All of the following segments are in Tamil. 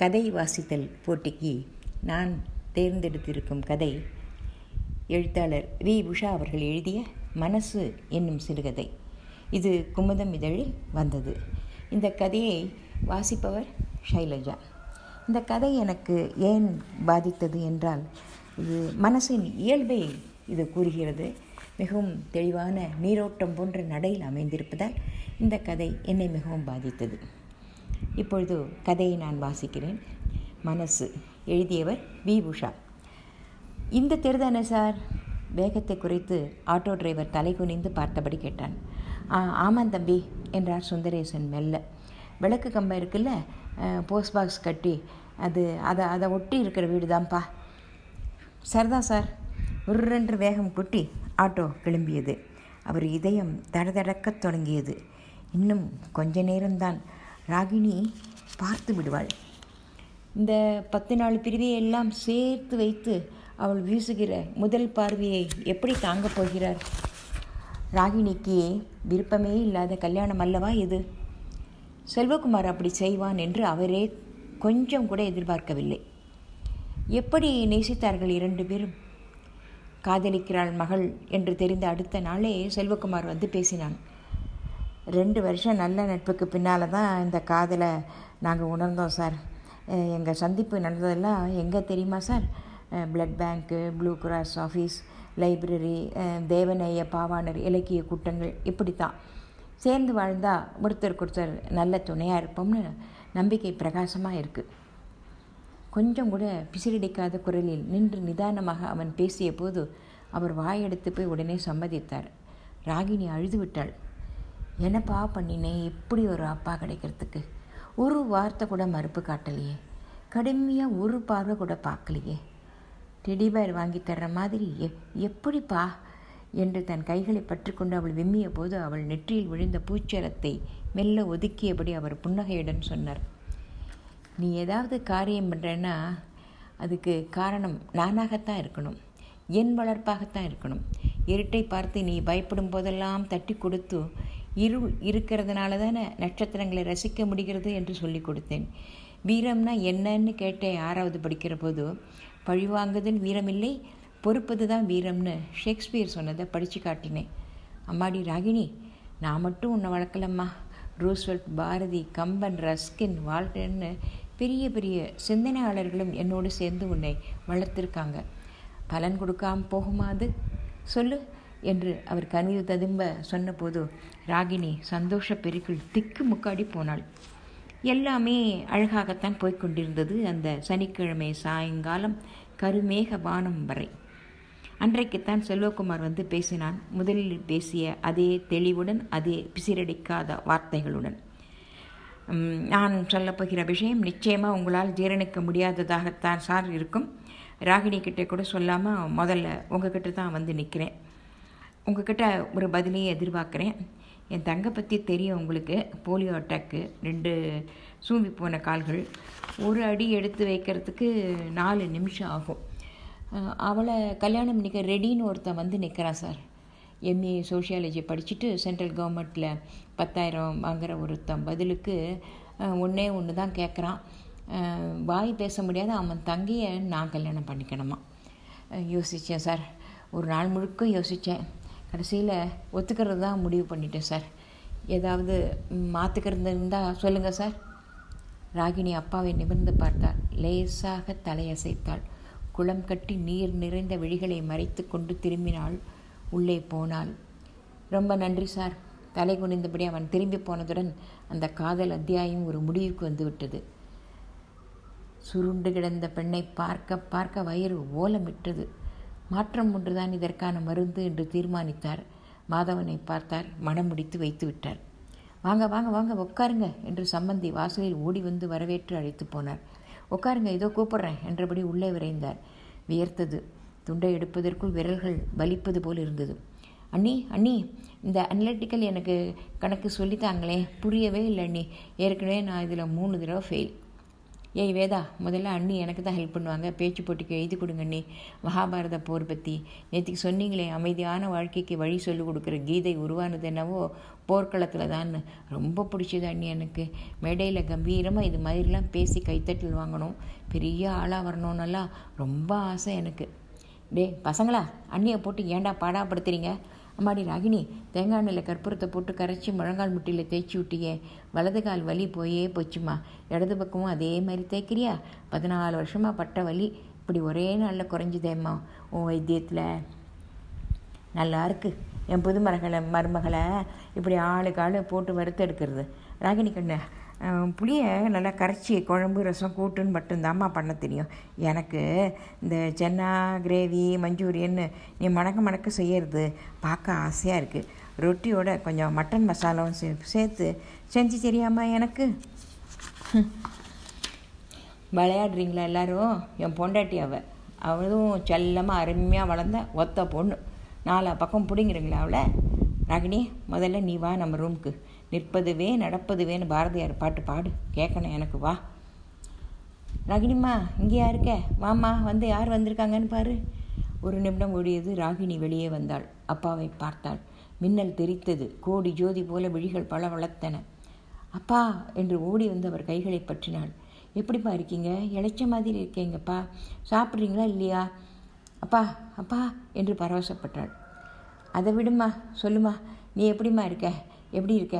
கதை வாசித்தல் போட்டிக்கு நான் தேர்ந்தெடுத்திருக்கும் கதை எழுத்தாளர் வி. உஷா அவர்கள் எழுதிய மனசு என்னும் சிறுகதை. இது குமுதம் இதழில் வந்தது. இந்த கதையை வாசிப்பவர் ஷைலஜா. இந்த கதை எனக்கு ஏன் பாதித்தது என்றால் இது மனசின் இயல்பை இது கூறுகிறது. மிகவும் தெளிவான நீரோட்டம் போன்ற நடையில் அமைந்திருப்பதால் இந்த கதை என்னை மிகவும் பாதித்தது. இப்பொழுது கதையை நான் வாசிக்கிறேன். மனசு. எழுதியவர் வி. உஷா. இந்த தெருதானே சார்? வேகத்தை குறைத்து ஆட்டோ டிரைவர் தலை குனிந்து பார்த்தபடி கேட்டான். ஆ ஆமாம் தம்பி என்றார் சுந்தரேசன் மெல்ல. விளக்கு கம்பம் இருக்குல்ல போஸ்ட் பாக்ஸ் கட்டி அது அதை அதை ஒட்டி இருக்கிற வீடு தான்ப்பா சரிதான் சார். உருன்று வேகம் குட்டி ஆட்டோ கிளம்பியது. அவர் இதயம் தடதடக்கத் தொடங்கியது. இன்னும் கொஞ்ச நேரம்தான். ராகினி பார்த்து விடுவாள். இந்த பத்து நாள் பிரிவை எல்லாம் சேர்த்து வைத்து அவள் வீசுகிற முதல் பார்வையை எப்படி தாங்கப் போகிறார்? ராகினிக்கு விருப்பமே இல்லாத கல்யாணம் அல்லவா இது? செல்வகுமார் அப்படி செய்வான் என்று அவரே கொஞ்சம் கூட எதிர்பார்க்கவில்லை. எப்படி நேசித்தார்கள் இரண்டு பேரும்? காதலிக்கிறாள் மகள் என்று தெரிந்த அடுத்த நாளே செல்வகுமார் வந்து பேசினான். ரெண்டு வருஷம் நல்ல நட்புக்கு பின்னால் தான் இந்த காதலை நாங்கள் உணர்ந்தோம் சார். எங்கள் சந்திப்பு நடந்ததெல்லாம் எங்கே தெரியுமா சார்? பிளட் பேங்க்கு blue cross office library Devaneya Pavanar இலக்கிய கூட்டங்கள் இப்படி தான் சேர்ந்து வாழ்ந்தால் ஒருத்தருக்கு ஒருத்தர் நல்ல துணையாக இருப்போம்னு நம்பிக்கை பிரகாசமாக இருக்குது கொஞ்சம் கூட பிசிறடிக்காத குரலில் நின்று நிதானமாக அவன் பேசிய போது அவர் வாயெடுத்து போய் உடனே சம்மதித்தார். ராகினி அழுது விட்டாள். என்னப்பா பண்ணினேன் எப்படி ஒரு அப்பா கிடைக்கிறதுக்கு. ஒரு வார்த்தை கூட மறுப்பு காட்டலையே. கடுமையாக ஒரு பார்வை கூட பார்க்கலையே. டெடிபேர் வாங்கி தர்ற மாதிரி எ எப்படிப்பா? என்று தன் கைகளை பற்றிக்கொண்டு அவள் விம்மிய போது அவள் நெற்றியில் விழுந்த பூச்சரத்தை மெல்ல ஒதுக்கியபடி அவர் புன்னகையுடன் சொன்னார். நீ ஏதாவது காரியம் பண்ணுறேன்னா அதுக்கு காரணம் நானாகத்தான் இருக்கணும். என் வளர்ப்பாகத்தான் இருக்கணும். இருட்டை பார்த்து நீ பயப்படும் போதெல்லாம் தட்டி கொடுத்து இரு இருக்கிறதுனால தானே நட்சத்திரங்களை ரசிக்க முடிகிறது என்று சொல்லி கொடுத்தேன். வீரம்னா என்னன்னு கேட்டேன் ஆறாவது படிக்கிற போது பழிவாங்குதல் வீரமில்லை பொறுப்பது தான் வீரம்னு ஷேக்ஸ்பியர் சொன்னதை படித்து காட்டினேன். அம்மாடி ராகினி நான் மட்டும் உன்னை வளர்க்கலம்மா. ரூஸ்வெல்ட் பாரதி கம்பன் ரஸ்கின் வால்டன்னு பெரிய பெரிய சிந்தனையாளர்களும் என்னோடு சேர்ந்து உன்னை வளர்த்துருக்காங்க. பலன் கொடுக்காமல் போகுமா அது? சொல்லு. என்று அவர் கனிவு ததும்ப சொன்னபோது ராகினி சந்தோஷ பெருக்கில் திக்கு முக்காடி போனாள். எல்லாமே அழகாகத்தான் போய்கொண்டிருந்தது அந்த சனிக்கிழமை சாயங்காலம் கருமேக வானம் வரை. அன்றைக்குத்தான் செல்வகுமார் வந்து பேசினான். முதலில் பேசிய அதே தெளிவுடன் அதே பிசிரடிக்காத வார்த்தைகளுடன். நான் சொல்லப்போகிற விஷயம் நிச்சயமாக உங்களால் ஜீரணிக்க முடியாததாகத்தான் சார் இருக்கும். ராகினி கிட்டே கூட சொல்லாமல் முதல்ல உங்ககிட்ட தான் வந்து நிற்கிறேன் உங்ககிட்ட ஒரு பதிலையும் எதிர்பார்க்குறேன். என் தங்கை பற்றி தெரியும் உங்களுக்கு. போலியோ அட்டாக்கு ரெண்டு சூம்பி போன கால்கள். ஒரு அடி எடுத்து வைக்கிறதுக்கு நாலு நிமிஷம் ஆகும். அவளை கல்யாணம் பண்ணிக்க ரெடின்னு ஒருத்தன் வந்து நிற்கிறான் சார். எம்ஏ சோஷியாலஜி படிச்சுட்டு சென்ட்ரல் கவர்மெண்ட்டில் பத்தாயிரம் வாங்குகிற ஒருத்தன் பதிலுக்கு ஒன்றே ஒன்று தான் கேட்குறான் வாய் பேச முடியாத அவன் தங்கையை நான் கல்யாணம் பண்ணிக்கணுமா? யோசித்தேன் சார். ஒரு நாள் முழுக்க யோசித்தேன் கடைசியில் ஒத்துக்கிறது தான் முடிவு பண்ணிட்டேன் சார் ஏதாவது மாற்றுக்கிறது இருந்தால் சொல்லுங்கள் சார் ராகினி அப்பாவை நிமிர்ந்து பார்த்தாள். லேசாக தலையசைத்தாள். குளம் கட்டி நீர் நிறைந்த விழிகளை மறைத்து கொண்டு திரும்பினாள். உள்ளே போனாள். ரொம்ப நன்றி சார் தலை குனிந்தபடி அவன் திரும்பி போனதுடன் அந்த காதல் அத்தியாயம் ஒரு முடிவுக்கு வந்துவிட்டது. சுருண்டு கிடந்த பெண்ணை பார்க்க பார்க்க வயிறு ஓலமிட்டது. மாற்றம் ஒன்றுதான் இதற்கான மருந்து என்று தீர்மானித்தார். மாதவனை பார்த்தார் மனம் முடித்து வைத்து விட்டார் வாங்க வாங்க வாங்க உட்காருங்க என்று சம்பந்தி வாசலில் ஓடி வந்து வரவேற்று அழைத்து போனார். உட்காருங்க இதோ கூப்பிட்றேன் என்றபடி உள்ளே விரைந்தார். வியர்த்தது. துண்டை எடுப்பதற்குள் விரல்கள் வலிப்பது போல் இருந்தது. அண்ணி அண்ணி இந்த அனலிட்டிக்கல் எனக்கு கணக்கு சொல்லித்தாங்களே புரியவே இல்லை அண்ணி. ஏற்கனவே நான் இதில் மூணு தடவை ஃபெயில் ஏய் வேதா முதல்ல அண்ணி எனக்கு தான் ஹெல்ப் பண்ணுவாங்க. பேச்சு போட்டிக்கு எழுதி கொடுங்க அண்ணி. மகாபாரத போர் பற்றி நேற்றுக்கு சொன்னீங்களே அமைதியான வாழ்க்கைக்கு வழி சொல்லிக் கொடுக்குற கீதை உருவானது என்னவோ போர்க்களத்தில் தான் ரொம்ப பிடிச்சது அண்ணி எனக்கு. மேடையில் கம்பீரமாக இது மாதிரிலாம் பேசி கைத்தட்டல் வாங்கணும். பெரிய ஆளாக வரணும்னெல்லாம் ரொம்ப ஆசை எனக்கு. டே பசங்களா அண்ணியை போட்டு ஏன்டா பாடாப்படுத்துறீங்க? அம்மாடி ராகினி தேங்காய் எண்ணெயில் கற்பூரத்தை போட்டு கரைச்சி முழங்கால் முட்டியில் தேய்ச்சி விட்டியே. வலது கால் வலி போயே போச்சுமா. இடது பக்கமும் அதே மாதிரி தேய்க்கிறியா? பதினாலு வருஷமாக பட்ட வலி. இப்படி ஒரே நாளில் குறைஞ்சுதேம்மா உன் வைத்தியத்தில். நல்லா இருக்குது என் புது மரகளை மருமகளை இப்படி ஆளுக்கு ஆள் போட்டு வறுத்து எடுக்கிறது ராகினி கண்ணு புளியை நல்லா கரைச்சி குழம்பு ரசம் கூட்டுன்னு மட்டும்தாம்மா பண்ண தெரியும். எனக்கு இந்த சென்னா கிரேவி மஞ்சூரியன்னு நீ மணக்க மணக்க செய்யறது பார்க்க ஆசையாக இருக்குது ரொட்டியோட கொஞ்சம் மட்டன் மசாலாவும் சே சேர்த்து செஞ்சு தெரியாமா எனக்கு? விளையாடுறீங்களா எல்லாரும்? என் பொண்டாட்டி அவள் அவளும் செல்லமாக அருமையாக வளர்ந்த ஒத்த பொண்ணு. நாலா பக்கம் பிடிங்கிறீங்களா அவளை? ராகினி முதல்ல நீ வா நம்ம ரூமுக்கு நிற்பதுவே நடப்பதுவேன்னு பாரதியார் பாட்டு பாடு. கேட்கணும் எனக்கு வா. ராகினிம்மா இங்கேயா இருக்க? வாம்மா வந்து யார் வந்திருக்காங்கன்னு பாரு. ஒரு நிமிடம் ஓடியது ராகினி வெளியே வந்தாள். அப்பாவை பார்த்தாள். மின்னல் தெரித்தது. கோடி ஜோதி போல விழிகள் பல வளர்த்தன. அப்பா என்று ஓடி வந்து அவர் கைகளை பற்றினாள். எப்படிப்பா இருக்கீங்க? இழைச்ச மாதிரி இருக்கீங்கப்பா. சாப்பிட்றீங்களா இல்லையா? அப்பா அப்பா என்று பரவசப்பட்டாள். அதை விடுமா சொல்லுமா நீ எப்படிம்மா இருக்க? எப்படி இருக்க?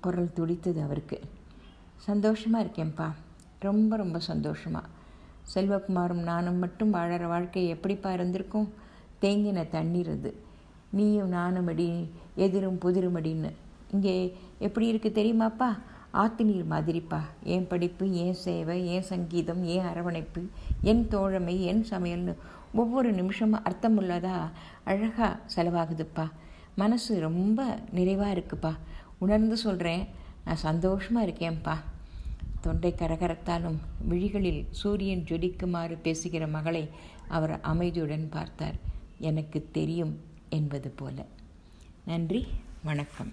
குரல் துடித்தது அவருக்கு. சந்தோஷமாக இருக்கேன்ப்பா. ரொம்ப ரொம்ப சந்தோஷமாக செல்வகுமாரும் நானும் மட்டும் வாழற வாழ்க்கை எப்படிப்பா இருந்திருக்கும்? தேங்கின தண்ணீர் அது. நீயும் நானும் அடி எதிரும் புதிருமடின்னு. இங்கே எப்படி இருக்குது தெரியுமாப்பா? ஆத்து நீர் மாதிரிப்பா. என் படிப்பு ஏன் சேவை ஏன் சங்கீதம் ஏன் அரவணைப்பு என் தோழமை என் சமையல்னு ஒவ்வொரு நிமிஷமும் அர்த்தமுள்ளதா? அழகாக செலவாகுதுப்பா. மனசு ரொம்ப நிறைவாக இருக்குப்பா. உணர்ந்து சொல்கிறேன் நான் சந்தோஷமாக இருக்கேன்ப்பா. தொண்டை கரகரத்தாலும் விழிகளில் சூரியன் ஜொலிக்குமாறு பேசுகிற மகளை அவர் அமைதியுடன் பார்த்தார். எனக்கு தெரியும் என்பது போல. நன்றி. வணக்கம்.